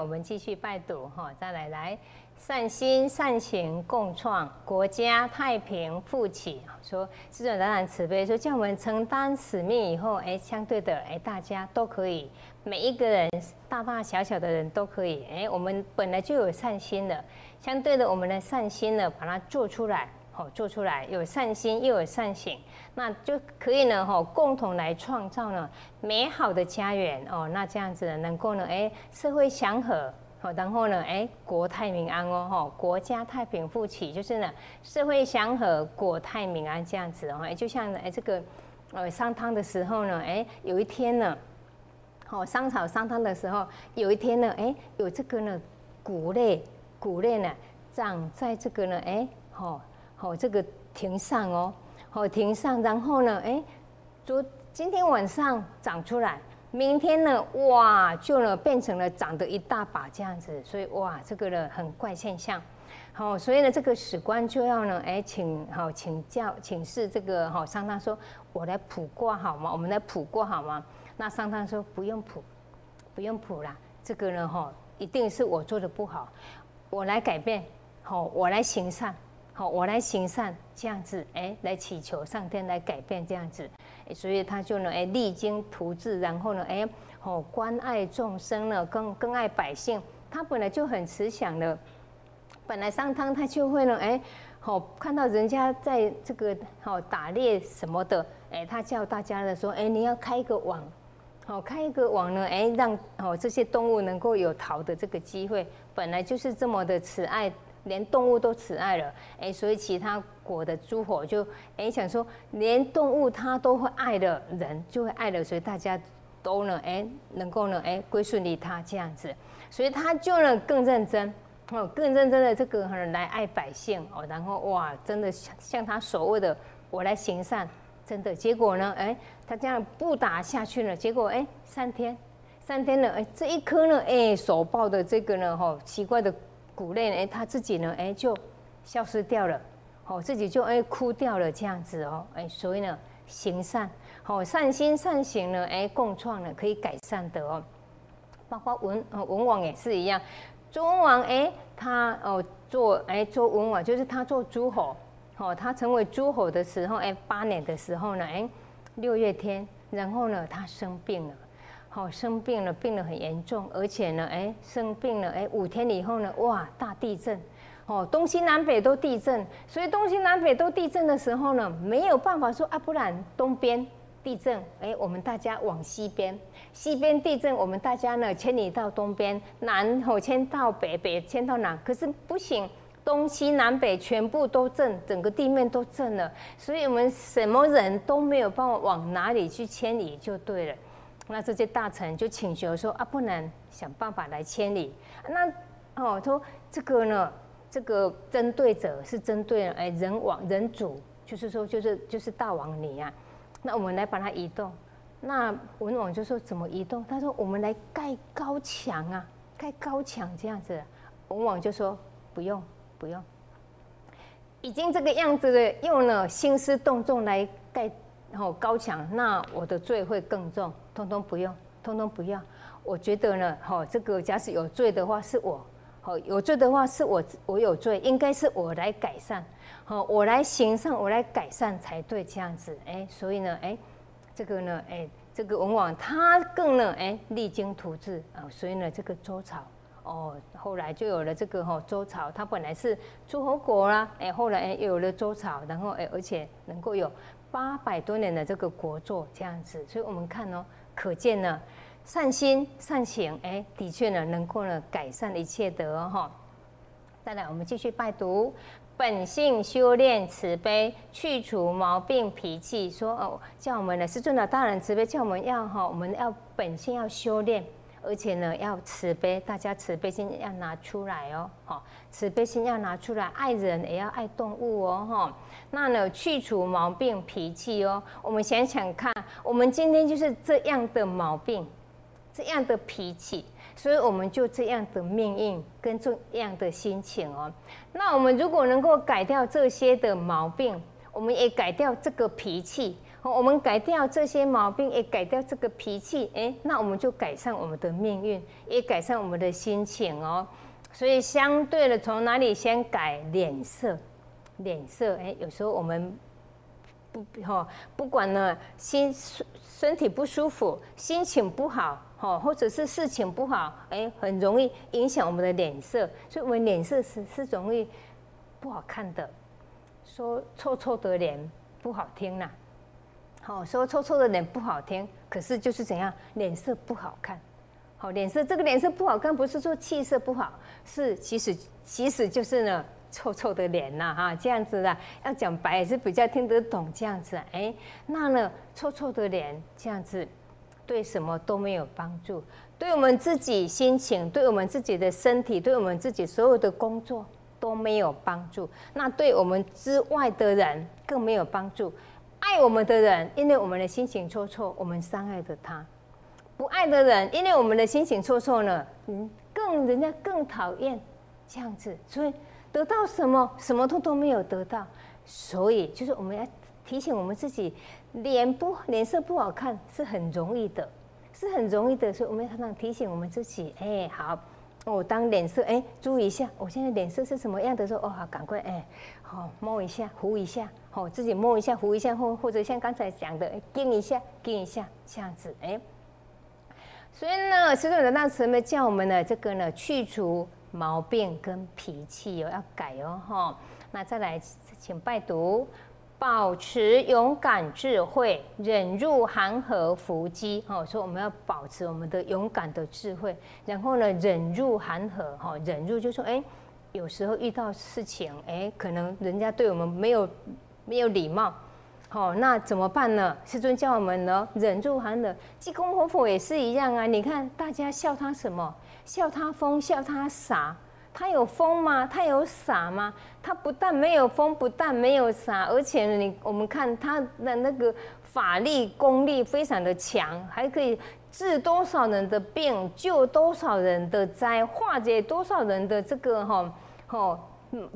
我们继续拜读哈，再来来善心善行共创国家太平富起。说这种冉冉慈悲，说叫我们承担使命以后，哎，相对的，哎，大家都可以，每一个人大大小小的人都可以，哎，我们本来就有善心的，相对的，我们的善心呢，把它做出来。做出来有善心又有善行，那就可以呢，吼，共同来创造呢美好的家园哦。那这样子呢，能够呢，哎，社会祥和，好，然后呢，哎，国泰民安哦，吼，国家太平富起，就是呢，社会祥和，国泰民安这样子哦。哎，就像哎这个，呃，商汤的时候呢，哎，有一天呢，哦，商朝商汤的时候，有一天呢，哎，有这个呢，谷类，谷类呢，长在这个呢，哎，好。好，这个庭上哦，好庭上，然后呢，哎，昨今天晚上长出来，明天呢，哇，就呢变成了长得一大把这样子，所以哇，这个呢很怪现象。好，所以呢，这个史官就要呢，哎，请好请教请示这个好商汤说，我来卜卦好吗？我们来卜卦好吗？那商汤说不用卜，不用卜啦，这个呢，哈，一定是我做的不好，我来改变，好，我来行善。好，我来行善，这样子，哎，来祈求上天来改变这样子，所以他就呢，哎，励精图治，然后呢，哎，好，关爱众生呢，更更爱百姓。他本来就很慈祥的，本来上汤他就会呢，哎，好，看到人家在这个好打猎什么的，哎，他叫大家的说，哎，你要开一个网，好，开一个网呢，哎，让哦这些动物能够有逃的这个机会，本来就是这么的慈爱。连动物都慈爱了，哎，所以其他国的诸侯就哎想说，连动物它都会爱的人就会爱了，所以大家都呢哎能够呢哎归顺于他这样子，所以他就呢更认真哦，更认真的这个来爱百姓哦，然后哇，真的像像他所谓的我来行善，真的结果呢哎他这样不打下去了，结果哎三天三天了哎这一颗呢哎手抱的这个呢哈奇怪的。骨类哎，他自己呢哎就消失掉了，哦，自己就哎哭掉了这样子哦，哎，所以呢行善，好善心善行呢哎共创呢可以改善的哦，包括文文王也是一样，周文王哎他哦做哎做文王就是他做诸侯，哦他成为诸侯的时候哎八年的时候呢哎六月天，然后呢他生病了。好生病了，病得很严重，而且呢，哎，生病了，哎，五天以后呢，哇，大地震，哦，东西南北都地震，所以东西南北都地震的时候呢，没有办法说啊，不然东边地震，哎，我们大家往西边，西边地震，我们大家呢迁移到东边，南哦迁到北，北迁到南，可是不行，东西南北全部都震，整个地面都震了，所以我们什么人都没有办法往哪里去迁移，就对了。那这些大臣就请求说啊，不能想办法来迁离。那哦，说这个呢，这个针对者是针对哎人王人主，就是说就是就是大王你啊。那我们来把它移动。那文王就说怎么移动？他说我们来盖高墙啊，盖高墙这样子。文王就说不用不用，已经这个样子了，用了兴师动众来盖。然后高墙，那我的罪会更重，通通不用，通通不要。我觉得呢，哈，这个假使有罪的话是我，好有罪的话是我，我有罪，应该是我来改善，好我来行善，我来改善才对，这样子，哎，所以呢，哎，这个呢，哎，这个文王他更呢，哎，励精图治啊，所以呢，这个周朝，哦，后来就有了这个哈周朝，他本来是诸侯国啦，哎，后来哎又有了周朝，然后哎，而且能够有。八百多年的这个国作这样子，所以我们看哦，可见呢，善心善行，哎，的确呢，能够呢改善一切的哈。再来，我们继续拜读，本性修炼慈悲，去除毛病脾气。说哦，叫我们呢，是尊的大人慈悲，叫我们要哈，我们要本性要修炼。而且呢，要慈悲，大家慈悲心要拿出来哦，哈，慈悲心要拿出来，爱人也要爱动物哦，哈。那呢，去除毛病脾气哦。我们想想看，我们今天就是这样的毛病，这样的脾气，所以我们就这样的命运跟这样的心情哦。那我们如果能够改掉这些的毛病，我们也改掉这个脾气，我们改掉这些毛病，也改掉这个脾气，哎，那我们就改善我们的命运，也改善我们的心情哦。所以相对的，从哪里先改脸色？脸色，哎，有时候我们不哈，不管呢，心身体不舒服，心情不好，哈，或者是事情不好，哎，很容易影响我们的脸色。所以，我们脸色是是容易不好看的。说臭臭的脸不好听呐，好说臭臭的脸不好听，可是就是怎样，脸色不好看。好，脸色这个脸色不好看，不是说气色不好，是其实其实就是呢。臭臭的脸呐，哈，这样子的，要讲白也是比较听得懂这样子。哎，那呢，臭臭的脸这样子，对什么都没有帮助，对我们自己心情，对我们自己的身体，对我们自己所有的工作都没有帮助。那对我们之外的人更没有帮助。爱我们的人，因为我们的心情错错，我们伤害着他；不爱的人，因为我们的心情错错呢，嗯，更人家更讨厌这样子，所以。得到什么？什么通通没有得到，所以就是我们要提醒我们自己，脸不脸色不好看是很容易的，是很容易的，所以我们要常常提醒我们自己，哎，好，我当脸色，哎，注意一下，我现在脸色是什么样的时候，哦，好，赶快，哎，好，摸一下，扶一下，好，自己摸一下，扶一下，或或者像刚才讲的，盯一下，盯一下，这样子，哎，所以呢，师尊的大慈悲叫我们呢，这个呢，去除。毛病跟脾气哦，要改哦，哈。那再来，请拜读，保持勇敢、智慧，忍入寒和伏击。哦，说我们要保持我们的勇敢的智慧，然后呢，忍入寒和，哈，忍入就说，哎，有时候遇到事情，哎，可能人家对我们没有没有礼貌，好，那怎么办呢？师尊教我们呢，忍住寒冷。济公活佛也是一样啊，你看大家笑他什么？笑他疯，笑他傻，他有疯吗？他有傻吗？他不但没有疯，不但没有傻，而且，你我们看他的那个法力功力非常的强，还可以治多少人的病，救多少人的灾，化解多少人的这个哈，哈，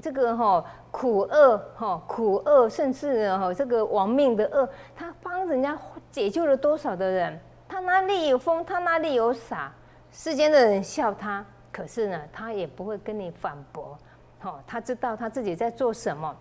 这个哈苦厄哈苦厄，甚至哈这个亡命的恶，他帮人家解救了多少的人？他哪里有疯？他哪里有傻？世间的人笑他，可是呢，他也不会跟你反驳，好，他知道他自己在做什么。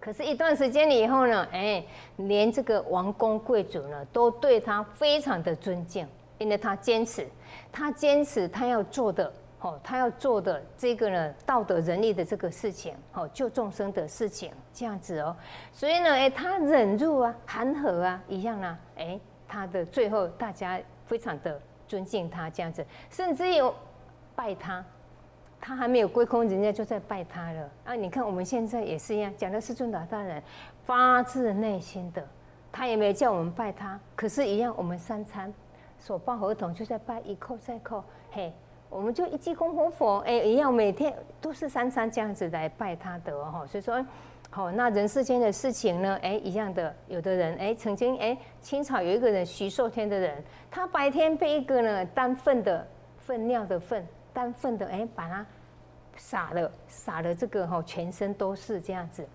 可是，一段时间以后呢，哎，连这个王公贵族呢，都对他非常的尊敬，因为他坚持，他坚持他要做的，哦，他要做的这个呢，道德仁义的这个事情，哦，救众生的事情，这样子哦。所以呢，哎，他忍住啊，含和啊，一样啊，哎，他的最后大家非常的。尊敬他这样子，甚至有拜他，他还没有归空，人家就在拜他了啊！你看我们现在也是一样，讲的是尊老大人发自内心的，他也没有叫我们拜他，可是，一样我们三餐所报合同就在拜一叩再叩，嘿，我们就一鞠躬活佛，哎，一样每天都是三餐这样子来拜他的哦，所以说。好，那人世间的事情呢？哎，一样的，有的人哎，曾经哎，清朝有一个人徐寿天的人，他白天被一个呢单粪的粪尿的粪单粪的哎，把他撒了，撒了这个哈，全身都是这样子。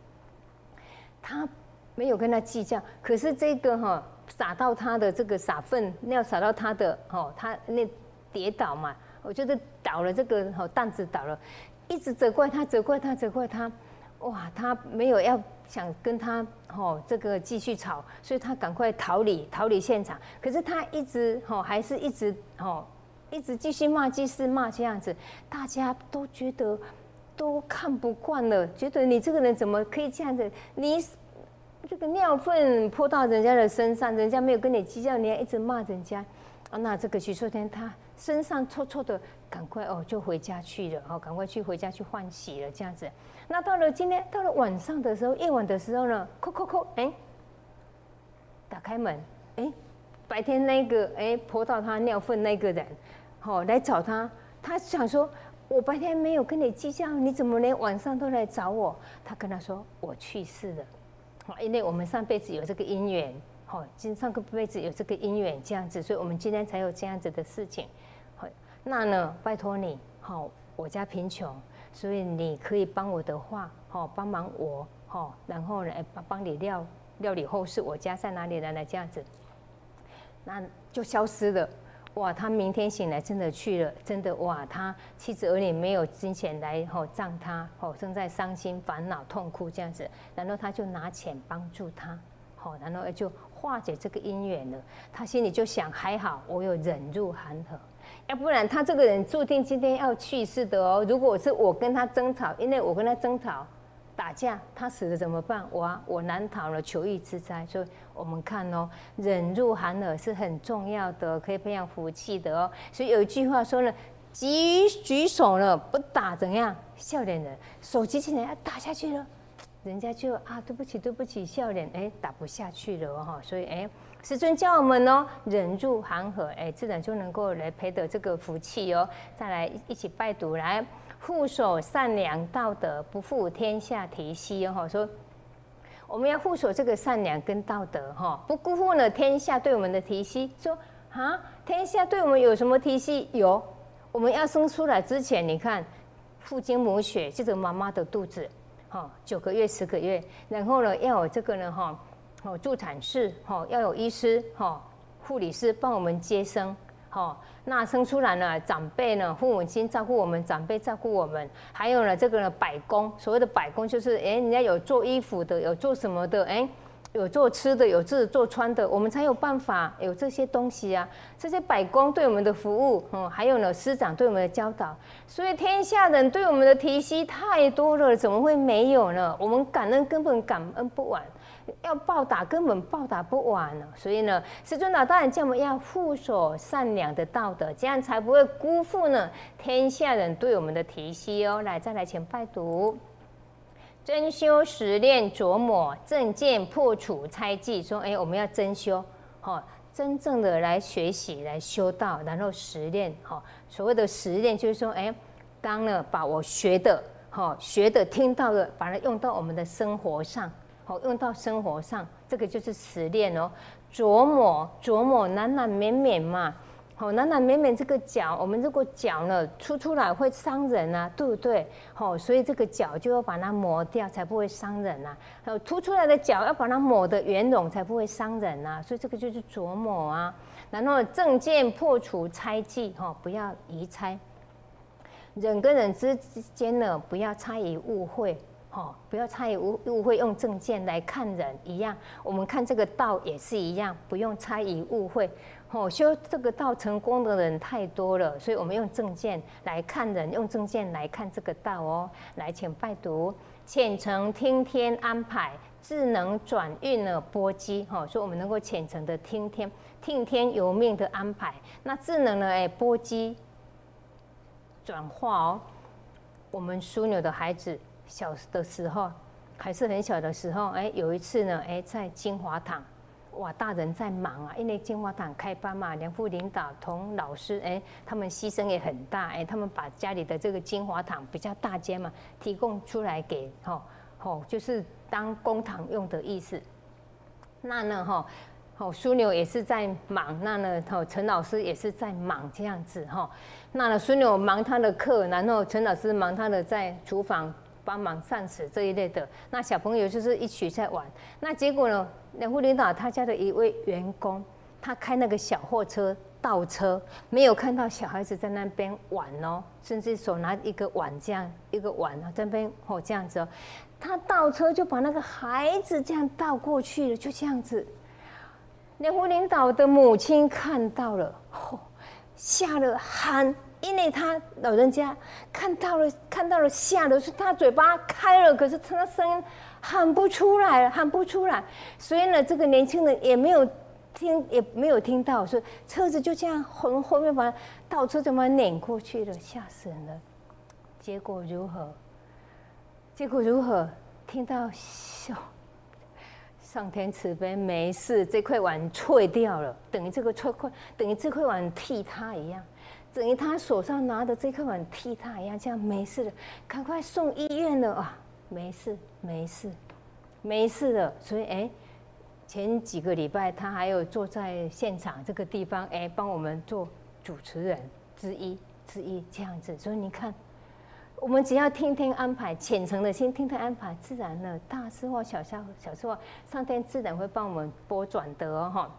他没有跟他计较，可是这个哈撒到他的这个撒粪尿撒到他的哦，他那跌倒嘛，我觉得倒了这个哈担子倒了，一直责怪他，责怪他，责怪他。哇，他没有要想跟他哦这个继续吵，所以他赶快逃离逃离现场。可是他一直吼还是一直吼一直继续骂，继续骂这样子，大家都觉得都看不惯了，觉得你这个人怎么可以这样子？你 这个尿粪泼到人家的身上，人家没有跟你计较，你还一直骂人家啊？那这个徐寿天他身上臭臭的，赶快哦就回家去了哦，赶快去回家去换洗了这样子。那到了今天，到了晚上的时候，夜晚的时候呢，叩叩叩，哎，打开门，哎，白天那个哎泼到他尿粪那个人，好来找他，他想说，我白天没有跟你计较，你怎么连晚上都来找我？他跟他说，我去世了，好，因为我们上辈子有这个姻缘，好，今上个辈子有这个姻缘这样子，所以我们今天才有这样子的事情，那呢，拜托你，好，我家贫穷。所以你可以帮我的话，好，帮忙我，好，然后呢，帮帮你料料理后事，我家在哪里来了这样子，那就消失了。哇，他明天醒来真的去了，真的哇，他妻子儿女没有金钱来吼葬他，吼正在伤心烦恼痛哭这样子，然后他就拿钱帮助他，好，然后就化解这个姻缘了。他心里就想，还好我有忍辱含和，要不然他这个人注定今天要去世的哦。如果是我跟他争吵，因为我跟他争吵。打架，他死了怎么办？我我难逃了求义之灾。所以我们看哦，忍入寒耳是很重要的，可以培养福气的哦。所以有一句话说呢，举举手了不打怎样？笑脸人手举起来要打下去了，人家就啊对不起对不起笑脸哎打不下去了哈。所以哎，师尊教我们哦，忍入寒河哎，自然就能够来培得这个福气哦。再来一起拜读来。护守善良道德，不负天下提膝哦。说我们要护守这个善良跟道德哈，不辜负呢天下对我们的提膝。说啊，天下对我们有什么提膝？有，我们要生出来之前，你看父精母血，就是妈妈的肚子，哈，九个月十个月，然后呢要有这个呢哈，哦助产士，哈要有医师，哈护理师帮我们接生。哦，那生出来呢，长辈呢，父母亲照顾我们，长辈照顾我们，还有呢，这个呢，百工，所谓的百工就是，哎，人家有做衣服的，有做什么的，哎，有做吃的，有自做穿的，我们才有办法有这些东西啊。这些百工对我们的服务，嗯，还有呢，师长对我们的教导，所以天下人对我们的提携太多了，怎么会没有呢？我们感恩根本感恩不完。要报答根本报答不完了，所以呢，师尊老大人叫我们要护守善良的道德，这样才不会辜负呢天下人对我们的提携哦。来，再来请拜读，真修实练琢磨正见破除猜忌，说哎，我们要真修，哈，真正的来学习来修道，然后实练，哈，所谓的实练就是说，哎，当了把我学的，哈，学的听到的，把它用到我们的生活上。好，用到生活上，这个就是实练哦。琢磨琢磨，难难绵绵嘛。好，难难绵绵这个脚，我们如果脚呢凸出来会伤人啊，对不对？好，所以这个脚就要把它磨掉，才不会伤人啊。还有凸出来的脚要把它磨得圆融，才不会伤人啊。所以这个就是琢磨啊。然后正见破除猜忌，哈，不要疑猜。人跟人之间呢，不要猜疑误会。哦，不要猜疑误误会，用正见来看人一样。我们看这个道也是一样，不用猜疑误会。哦，修这个道成功的人太多了，所以我们用正见来看人，用正见来看这个道哦。来，请拜读，虔诚听天安排，智能转运了波机。哈，所以我们能够虔诚的听天，听天由命的安排。那智能呢？哎，波机转化哦。我们枢纽的孩子。小的时候，还是很小的时候，哎，有一次呢，哎，在金华堂，哇，大人在忙啊，因为金华堂开班嘛，两副领导同老师，哎，他们牺牲也很大，哎，他们把家里的这个金华堂比较大间嘛，提供出来给，吼，吼，就是当公堂用的意思。那呢，哈，好，枢纽也是在忙，那呢，吼，陈老师也是在忙这样子，哈，那呢，枢纽忙他的课，然后陈老师忙他的在厨房。帮忙上食这一类的，那小朋友就是一起在玩。那结果呢？两副领导他家的一位员工，他开那个小货车倒车，没有看到小孩子在那边玩哦，甚至手拿一个碗这样一个碗啊，这边哦这样子哦，他倒车就把那个孩子这样倒过去了，就这样子。两副领导的母亲看到了，吼，吓了喊。因为他老人家看到了，看到了，吓得是他嘴巴开了，可是他的声音喊不出来，喊不出来。所以呢，这个年轻人也没有听，也没有听到，说车子就这样后后面把倒车就把碾过去了，吓死人了。结果如何？结果如何？听到笑，上天慈悲，没事，这块碗碎掉了，等于这个碎块，等于这块碗替他一样。等于他手上拿的这块碗替他一样，这样没事的，赶快送医院了啊！没事，没事，没事的。所以，哎，前几个礼拜他还有坐在现场这个地方，哎，帮我们做主持人之一之一这样子。所以你看，我们只要听听安排，虔诚的心听听安排，自然呢，大事或小事小事或上天自然会帮我们拨转的哈。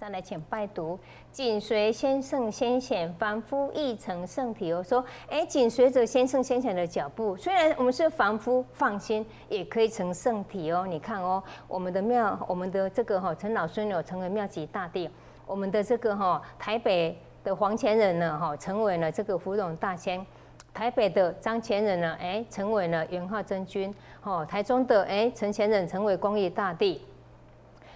再来，请拜读，紧随先圣先贤，凡夫亦成圣体哦。说，哎，紧随着先圣先贤的脚步，虽然我们是凡夫，放心，也可以成圣体哦。你看哦，我们的庙，我们的这个哈陈老孙有成为庙级大帝，我们的这个哈台北的黄前人呢哈成为了这个芙蓉大仙，台北的张前人呢哎成为了元化真君，哦，台中的哎陈前人成为光义大帝。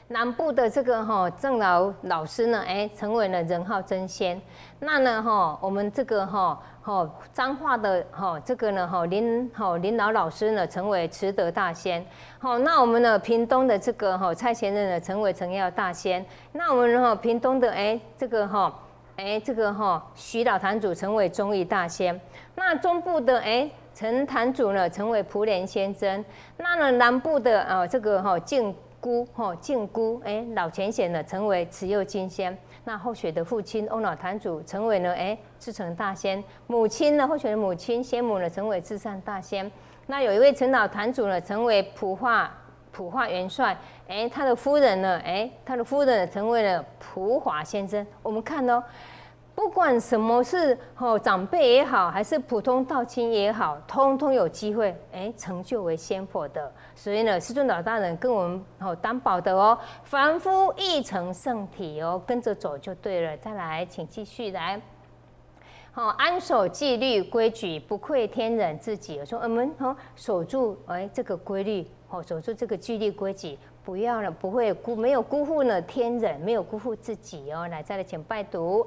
南部的这个哈郑老老师呢，哎，成为了人号真仙。那呢哈，我们这个哈哈彰化的哈这个呢哈林哈林老老师呢，成为慈德大仙。好，那我们呢屏东的这个哈蔡贤人呢，成为成药大仙。那我们哈屏东的哎这个哈哎这个哈徐老坛主成为忠义大仙。那中部的哎陈坛主呢，成为普莲仙真。那呢南部的啊这个哈净。姑哈敬姑哎老前贤呢成为慈幼金仙，那后雪的父亲欧老坛主成为呢哎至诚大仙，母亲呢后雪的母亲仙母呢成为至善大仙，那有一位陈老坛主呢成为普化普化元帅，哎他的夫人呢哎他的夫人成为了普华先生，我们看哦。不管什么是哦，长辈也好，还是普通道亲也好，通通有机会哎成就为仙佛的。所以呢，师尊老大人跟我们哦担保的哦，凡夫亦成圣体哦，跟着走就对了。再来，请继续来。好，安守纪律规矩，不愧天人自己。说我们哦守住哎这个规律哦，守住这个纪律规矩，不要了，不会辜没有辜负了天人，没有辜负自己哦。来，再来，请拜读。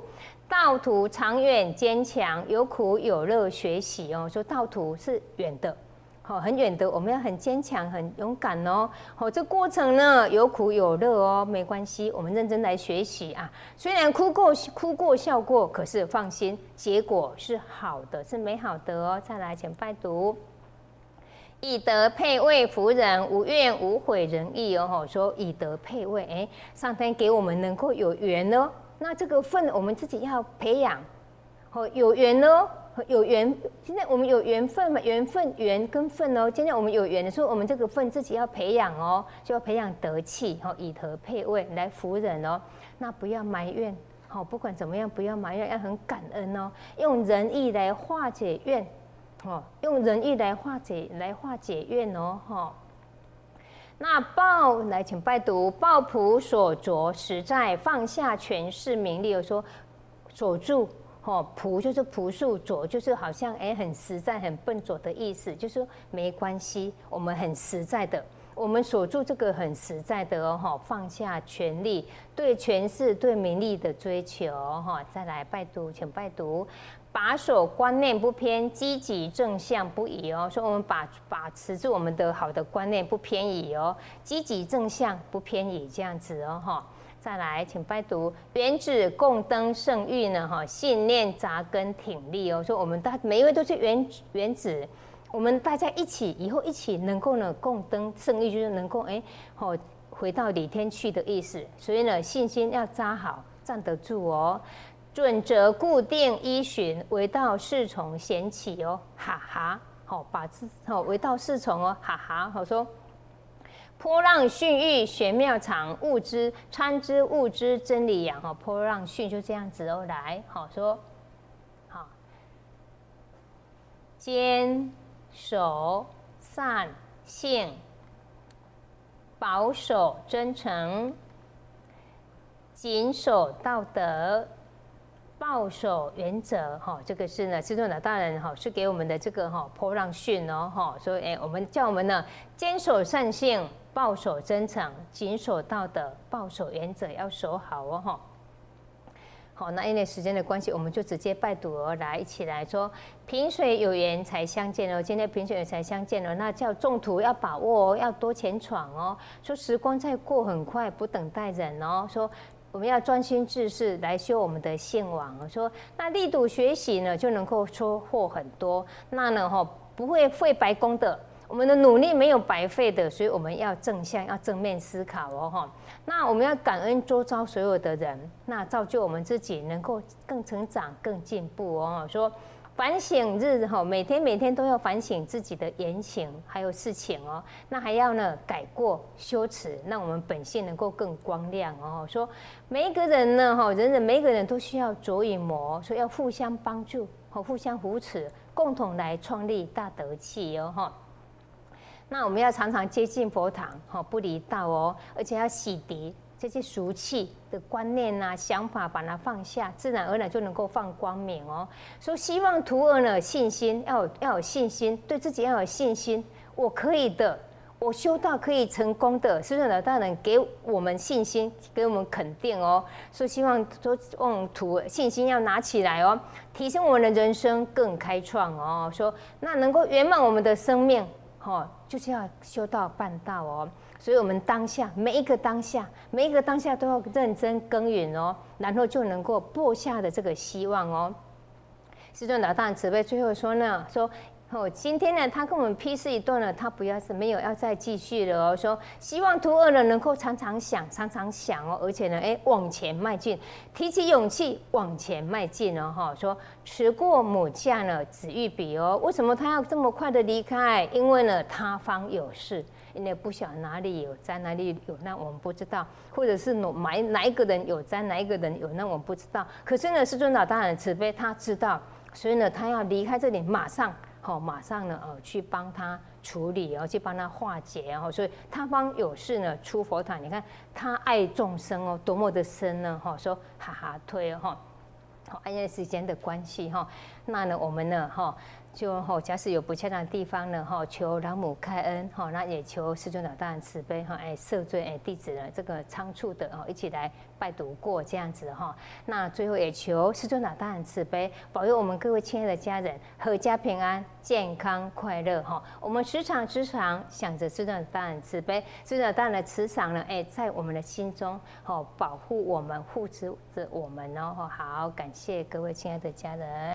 道途长远坚强，有苦有乐学习哦。说道途是远的，好很远的，我们要很坚强、很勇敢哦。好，这过程呢有苦有乐哦，没关系，我们认真来学习啊。虽然哭过、哭过、笑过，可是放心，结果是好的，是美好的哦。再来，请拜读，以德配位服人，无怨无悔仁义哦。说以德配位，哎，上天给我们能够有缘哦。那这个份我们自己要培养，哦，有缘哦，有缘。现在我们有缘分嘛，缘分缘跟份哦。今天我们有缘的时候，我们这个份自己要培养哦，就要培养德气，哦，以德配位来服人哦。那不要埋怨，好，不管怎么样，不要埋怨，要很感恩哦，用仁义来化解怨，哦，用仁义来化解来化解怨哦，哈。那报来，请拜读报朴所着，实在放下权势名利。有说锁住，哦，朴就是朴素，拙就是好像哎很实在、很笨拙的意思，就是没关系，我们很实在的，我们锁住这个很实在的哦，哈，放下权力，对权势、对名利的追求，哈，再来拜读，请拜读。把守观念不偏，积极正向不移哦。说我们把把持住我们的好的观念不偏移哦，积极正向不偏移这样子哦哈。再来，请拜读原子共登圣域呢哈，信念扎根挺立哦。说我们大每一位都是原原子，我们大家一起以后一起能够呢共登圣域，就是能够哎好回到李天去的意思。所以呢，信心要扎好，站得住哦。准则固定依循，唯道是从显起哦，哈哈，好把自好唯道是从哦，哈哈，好说。波浪训育玄妙常，物之参之物之真理养哦，波浪训就这样子哦，来好说，好，坚守善性，保守真诚，谨守道德。报守原则，哈，这个是呢，师尊老大人哈是给我们的这个哈波浪训哦，哈，所以哎，我们叫我们呢坚守善性，报守真诚，谨守道德，报守原则要守好哦，哈。好，那因为时间的关系，我们就直接拜读而来，一起来说萍水有缘才相见哦。今天萍水有才相见哦，那叫中途要把握哦，要多前闯哦。说时光在过很快，不等待人哦。说。我们要专心致志来修我们的线网。说那力度学习呢，就能够收获很多。那呢，哈不会费白功的，我们的努力没有白费的。所以我们要正向，要正面思考哦，哈。那我们要感恩周遭所有的人，那造就我们自己能够更成长、更进步哦。说反省日哈，每天每天都要反省自己的言行还有事情哦。那还要呢改过修持，让我们本性能够更光亮哦。说每一个人呢哈，人人每一个人都需要着与魔，说要互相帮助和互相扶持，共同来创立大德气哦哈。那我们要常常接近佛堂哈，不离道哦，而且要洗涤。这些俗气的观念呐、想法，把它放下，自然而然就能够放光明哦。说希望徒儿呢信心要有要有信心，对自己要有信心，我可以的，我修道可以成功的。师尊老大人给我们信心，给我们肯定哦。说希望说望徒信心要拿起来哦，提升我们的人生更开创哦。说那能够圆满我们的生命，哈，就是要修道办道哦。所以，我们当下每一个当下，每一个当下都要认真耕耘哦，然后就能够播下的这个希望哦。师尊老大慈悲，最后说呢，说哦，今天呢，他跟我们批示一段了，他不要是没有要再继续了哦。说希望徒二呢能够常常想，常常想哦，而且呢，哎，往前迈进，提起勇气往前迈进哦。哈，说持过母嫁呢，子欲彼哦。为什么他要这么快的离开？因为呢，他方有事。因为不晓得哪里有灾，哪里有难，我们不知道；或者是哪哪哪一个人有灾，哪一个人有难，我们不知道。可是呢，师尊老大人慈悲，他知道，所以呢，他要离开这里，马上，好，马上呢，呃，去帮他处理，然后去帮他化解，然后，所以他方有事呢，出佛塔。你看他爱众生哦，多么的深呢，哈，说哈哈推哈，好，因为时间的关系哈，那呢，我们呢，哈。就吼，假使有不恰当的地方呢，哈，求老母开恩，哈，那也求师尊老大人慈悲，哈，哎，赦罪，哎，弟子呢这个仓促的哦，一起来拜读过这样子哈，那最后也求师尊老大人慈悲，保佑我们各位亲爱的家人，阖家平安，健康快乐哈。我们时常时常想着师尊老大人慈悲，师尊老大人的慈祥呢，哎，在我们的心中，哦，保护我们，护持着我们哦，好，感谢各位亲爱的家人。